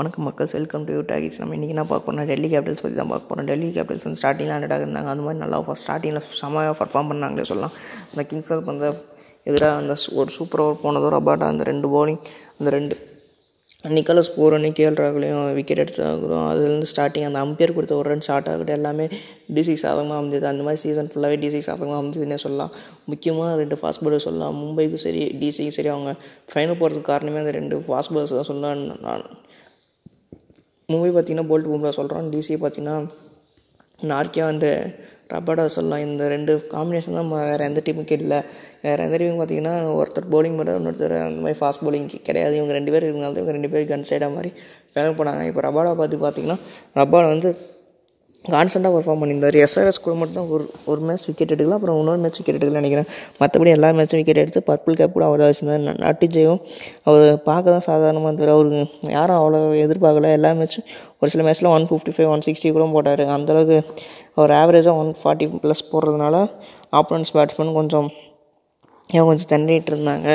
வணக்கம் மக்கள்ஸ் welcome to U Talkies நம்ம இன்றைக்கி என்ன பார்க்க போகிறோம் டெல்லி கேபிட்டல்ஸ் பற்றி தான் பார்க்க போகிறோம் டெல்லி கேபிட்டல்ஸ் வந்து ஸ்டார்டிங்கில் ஹண்ட்ரடாக இருந்தாங்க. அந்த மாதிரி நல்லா ஸ்டார்டிங்கில் செம்மையாக பர்ஃபார்ம் பண்ணாங்களே சொல்லலாம். அந்த கிங்ஸ் வந்து எதிராக அந்த ஒரு சூப்பர் ஓவர் போனதும் ரபாட்டா அந்த ரெண்டு bowling அந்த ரெண்டு நிக்கலஸ் போர் அன்னி கேஎல் ராகுலையும் விக்கெட் எடுத்தாகிறோம் அதுலேருந்து ஸ்டார்டிங் அந்த அம்பையர் கொடுத்த ஒரு ரன் ஷார்ட் ஆகட்டும் எல்லாமே டிசி சாதகமாக அமைஞ்சது. அந்த மாதிரி சீசன் ஃபுல்லாகவே டிசி சாதகமாக அமைஞ்சதுன்னே சொல்லலாம். முக்கியமாக ரெண்டு ஃபாஸ்ட் பவுலர் சொல்லலாம். மும்பைக்கும் சரி டிசிக்கும் சரி அவங்க ஃபைனல் போகிறதுக்கு காரணமே அந்த ரெண்டு ஃபாஸ்ட் பவுலர்ஸ் தான் சொல்லலாம் நான் மூவி பார்த்தீங்கன்னா போல்ட் பும்ரா சொல்கிறோம் டிசி பார்த்தீங்கன்னா நார்க்கியா அந்த ரபாடா சொல்லலாம். இந்த ரெண்டு காம்பினேஷன் தான் வேறு எந்த டீமுக்கு இல்லை வேறு எந்த டீமுக்கு பார்த்தீங்கன்னா ஒருத்தர் போலிங் பண்ணுறாரு இன்னொருத்தர் அந்த மாதிரி ஃபாஸ்ட் போலிங் கிடையாது. இவங்க ரெண்டு பேர் இருக்கனால தான் இவங்க ரெண்டு பேர் கன் சைடாக மாதிரி வேலை போனாங்க. இப்போ ரபாடா பார்த்து பார்த்தீங்கன்னா ரபாடா வந்து கான்ஸ்டண்ட்டாக பர்ஃபார்ம் பண்ணியிருந்தார். எஸ்ஆர்எஸ் கூட மட்டும் தான் ஒரு ஒரு மேட்ச் விக்கெட் எடுக்கலாம் அப்புறம் இன்னொரு மேட்ச் விக்கெட் எடுக்கல நினைக்கிறேன். மற்றபடி எல்லா மேட்சும் விக்கெட் எடுத்து பர்பிள் கேப் கூட அவர் வச்சிருந்தார். நட்டு ஜெயம். அவர் பார்க்க தான் சாதாரணமாக இருந்தார் அவருக்கு யாரும் அவ்வளோ எதிர்பார்க்கல. எல்லா மேட்சும் ஒரு சில மேட்ச்சில் one fifty five one sixty கூட போட்டார். அந்தளவுக்கு அவர் ஆவரேஜாக ஒன் ஃபார்ட்டி ப்ளஸ் போடுறதுனால ஆப்போனன்ஸ் பேட்ஸ்மேன் கொஞ்சம் ஏன் கொஞ்சம் தண்டிட்டு இருந்தாங்க?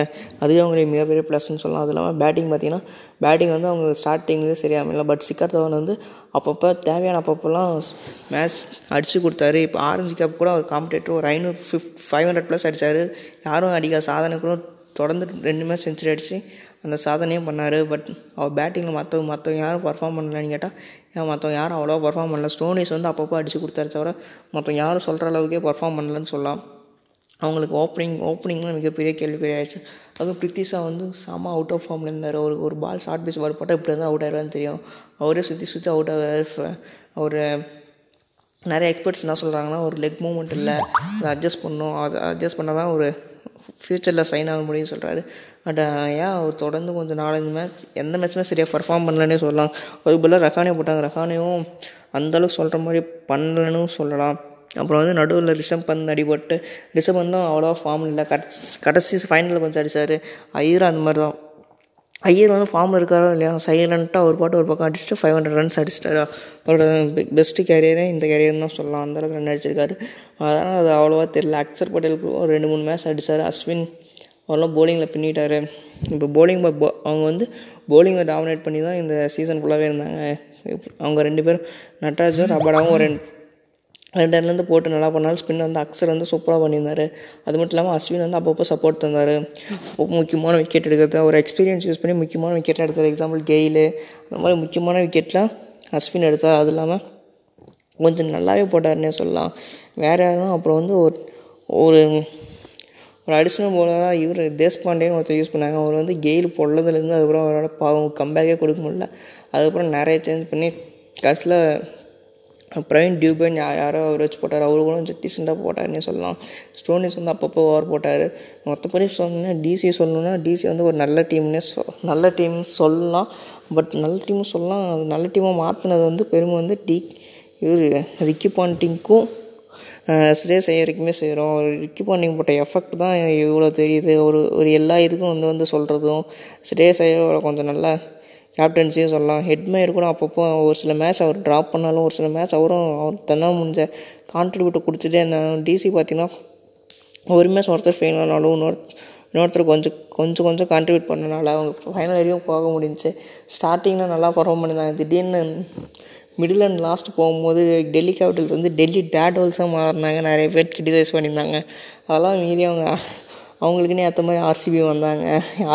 அதுவே அவங்களுக்கு மிகப்பெரிய ப்ளஸ்ன்னு சொல்லலாம். அது இல்லாமல் பேட்டிங் பார்த்தீங்கன்னா பேட்டிங் வந்து அவங்க ஸ்டார்டிங்லேயே சரியாக இல்லை. பட் சிக்கர் தவன் வந்து அப்பப்போ தேவையான அப்பப்போலாம் மேட்ச் அடித்து கொடுத்தாரு. இப்போ ஆரஞ்சு கேப் கூட அவர் காம்படேட்டர் ஒரு ஐநூறு ஃபிஃப்ட் ஃபைவ் ஹண்ட்ரட் ப்ளஸ் அடித்தார் யாரும் அடிக்காத சாதனை கூட தொடர்ந்து ரெண்டு மேட்ச் செஞ்சுரி அடித்து அந்த சாதனையும் பண்ணார். பட் அவர் பேட்டிங்கில் மற்றவங்க மற்றவங்க யாரும் பர்ஃபார்ம் பண்ணலன்னு கேட்டால் ஏன் மற்றவங்க யாரும் அவ்வளோவா பர்ஃபார்ம் பண்ணல? ஸ்டோனிஸ் வந்து அப்பப்போ அடித்து கொடுத்தாரு தவிர மற்றவங்க யாரும் சொல்கிற அளவுக்கே பர்ஃபார்ம் பண்ணலன்னு சொல்லலாம். அவங்களுக்கு ஓப்பனிங் ஓப்பனிங்லாம் மிகப்பெரிய கேள்விக்குறி ஆயிடுச்சு. அதுவும் பிரித்திஷா வந்து செம அவுட் ஆஃப் ஃபார்மில் இருந்தார். ஒரு ஒரு பால் ஷார்ட் பேஸ் பால் போட்டால் இப்படி தான் அவுட் ஆயிடுவான்னு தெரியும். அவரே சுற்றி சுற்றி அவுட் ஆகிறாரு. அவர் நிறைய எக்ஸ்பர்ட்ஸ் என்ன சொல்கிறாங்கன்னா ஒரு லெக் மூமெண்ட் இல்லை. அதை அட்ஜஸ்ட் பண்ணணும். அதை அட்ஜஸ்ட் பண்ணால் தான் ஒரு ஃப்யூச்சரில் சைன் ஆக முடியும்னு சொல்கிறாரு பட் ஏன் அவர் தொடர்ந்து கொஞ்சம் நாலஞ்சு மேட்ச் எந்த மேட்ச்சுமே சரியாக பர்ஃபார்ம் பண்ணலன்னே சொல்லலாம். அதுக்கு பதிலாக ரஹானே போட்டாங்க. ரஹானேவும் அந்தளவுக்கு சொல்கிற மாதிரி பண்ணலன்னு சொல்லலாம். அப்புறம் வந்து நடுவில் ரிஷப் பந்த் அடிபட்டு ரிஷப் பந்தும் அவ்வளோவா ஃபார்ம் இல்லை. கடைசி கடைசி ஃபைனலில் கொஞ்சம் அடிச்சார். ஐயர் அந்த மாதிரி தான். ஐயர் வந்து ஃபார்மில் இருக்காரோ இல்லையா? சைலண்ட்டாக ஒரு பாட்டு ஒரு பக்கம் அடிச்சுட்டு ஃபைவ் ஹண்ட்ரட் ரன்ஸ் அடிச்சிட்டாரு. அவரோட பெஸ்ட்டு கேரியரே இந்த கேரியர் தான் சொல்லலாம். அந்தளவுக்கு ரன் அடிச்சிருக்காரு. அதனால் அது அவ்வளோவா தெரியல. அக்சர் பட்டேலுக்கு ஒரு ரெண்டு மூணு மேட்ச் அடிச்சார். அஸ்வின் அவரெல்லாம் போலிங்கில் பின்னிட்டார். இப்போ போலிங் அவங்க வந்து போலிங்கை டாமினேட் பண்ணி தான் இந்த சீசன் ஃபுல்லாகவே இருந்தாங்க. அவங்க ரெண்டு பேரும் நட்ராஜும் ரபாடாவும் ஒரு ரெண்டு ரெண்டு போட்டு நல்லா பண்ணாலும் ஸ்பின் வந்து அக்சர் வந்து சூப்பராக பண்ணியிருந்தார். அது மட்டும் இல்லாமல் அஸ்வின் வந்து அப்பப்போ சப்போர்ட் தந்தார். முக்கியமான விக்கெட் எடுக்கிறது அவர் எக்ஸ்பீரியன்ஸ் யூஸ் பண்ணி முக்கியமான விக்கெட் எடுத்தார். எக்ஸாம்பிள் கெயிலு அந்த மாதிரி முக்கியமான விக்கெட்லாம் அஸ்வின் எடுத்தார். அது இல்லாமல் கொஞ்சம் நல்லாவே போட்டாருன்னே சொல்லலாம். வேறு யாரும் அப்புறம் வந்து ஒரு ஒரு ஒரு அடிஷ்னல் போலராக இவர் தேஷ்பாண்டேன்னு ஒருத்தர் யூஸ் பண்ணாங்க. அவர் வந்து கெயில் பொல்லதுலேருந்து அதுக்கப்புறம் அவரோட பாவம் கம்பேக்கே கொடுக்க முடியல. அதுக்கப்புறம் நிறைய சேஞ்ச் பண்ணி கடைசியில் பிரவீன் டியூபன் யாரோ அவர் வச்சு போட்டார். அவரு கூட கொஞ்சம் டீசெண்டாக போட்டார்னே சொல்லலாம். ஸ்டோனிஸ் வந்து அப்பப்போ ஓவர் போட்டார். மற்றபடி சொல்லணும்னா டிசி சொல்லணும்னா டிசி வந்து ஒரு நல்ல டீம்னே சொ நல்ல டீம் சொல்லலாம். பட் நல்ல டீம் சொல்லலாம். அது நல்ல டீமாக மாற்றினது வந்து பெருமை வந்து டி இவர் ரிக்கி பாண்டிங்க்கும் ஸ்ரேஸ் ஐயருக்குமே செய்கிறோம் ஒரு ரிக்கி பாண்டிங் போட்ட எஃபெக்ட் தான் இவ்வளோ தெரியுது. ஒரு ஒரு எல்லா இதுக்கும் வந்து வந்து சொல்கிறதும் ஸ்ரேஸ் ஐயரோட கொஞ்சம் நல்லா கேப்டன்சியும் சொல்லலாம். ஹெட்மேயர் கூட அப்பப்போ ஒரு சில மேட்ச் அவர் ட்ராப் பண்ணாலும் ஒரு சில மேட்ச் அவரும் அவர் தன்னால் முடிஞ்ச கான்ட்ரிபியூட்டை கொடுத்துட்டே இருந்தாங்க டிசி பார்த்தீங்கன்னா ஒரு மேட்ச் ஒருத்தர் ஃபெயில் ஆனாலும் இன்னொரு இன்னொருத்தர் கொஞ்சம் கொஞ்சம் கொஞ்சம் கான்ட்ரிபியூட் பண்ணனால அவங்க ஃபைனல் வரையும் போக முடிஞ்சுச்சு ஸ்டார்டிங்கில் நல்லா பர்ஃபார்ம் பண்ணியிருந்தாங்க. திடீர்னு மிடில் அண்ட் லாஸ்ட் போகும்போது டெல்லி கேபிட்டல்ஸ் வந்து டெல்லி டேட் டேட்வல்ஸாக மாறினாங்க. நிறைய பேர் கிரிட்டிசைஸ் பண்ணியிருந்தாங்க. அதெல்லாம் மீறி அவங்க அவங்களுக்குன்னே ஏற்ற மாதிரி ஆர்சிபி வந்தாங்க.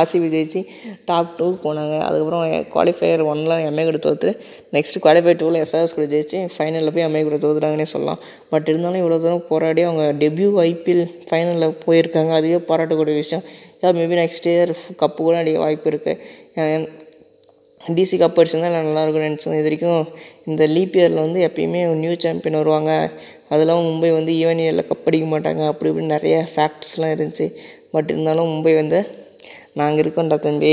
ஆர்சிபி ஜெயிச்சு டாப் டூ போனாங்க. அதுக்கப்புறம் குவாலிஃபையர் ஒன்லாம் எம்ஏ கூட தோற்று நெக்ஸ்ட் குவாலிஃபை டூவில் எஸ்ஆர்எஸ் கூட ஜெயிச்சு ஃபைனலில் போய் எம்ஏ கூட தோத்துட்டாங்கன்னே சொல்லலாம். பட் இருந்தாலும் இவ்வளோ தூரம் போராடி அவங்க டெபியூ ஐபிஎல் ஃபைனலில் போயிருக்காங்க. அதுவே பாராட்டக்கூடிய விஷயம். ஏதாவது மேபி நெக்ஸ்ட் இயர் கப்பு கூட அடிக்க வாய்ப்பு இருக்குது டிசி கப் அடிச்சிருந்தா நல்லா இருக்கும் நினச்சோம். இது வரைக்கும் இந்த லீப் இயரில் வந்து எப்பயுமே நியூ சாம்பியன் வருவாங்க. அதெல்லாம் மும்பை வந்து ஈவன் இயரில் கப் அடிக்க மாட்டாங்க. அப்படி இப்படி நிறைய ஃபேக்ட்ஸ்லாம் இருந்துச்சு. பட் இருந்தாலும் மும்பை வந்து நாங்கள் இருக்கோம்டா தம்பி.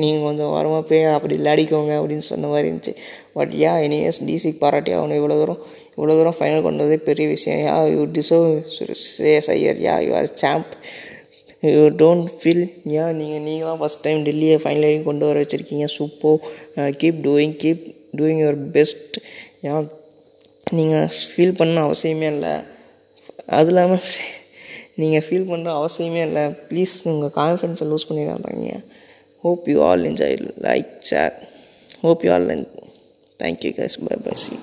நீங்கள் கொஞ்சம் வரமாக போய் அப்படி விளையாடிக்கோங்க அப்படின்னு சொன்ன மாதிரி இருந்துச்சு. பட் யா எனிவேஸ் டிசிக்கு பாராட்டி அவனை இவ்வளோ தூரம் இவ்வளோ தூரம் ஃபைனல் கொண்டு பெரிய விஷயம். Yeah you deserve chase Iyer yeah you are champ you don't feel ஏன் நீங்கள் நீங்கள் தான் ஃபஸ்ட் டைம் டெல்லியை ஃபைனல் வரைக்கும் கொண்டு வர வச்சுருக்கீங்க. Super keep doing keep doing your best ஏன் நீங்கள் ஃபீல் பண்ண அவசியமே இல்லை. அது இல்லாமல் நீங்கள் ஃபீல் பண்ணுற அவசியமே இல்லை. ப்ளீஸ் உங்கள் கான்ஃபிடென்ஸை லூஸ் பண்ணிடாதீங்க. Hope you all enjoy like sir hope you all thank you guys bye bye see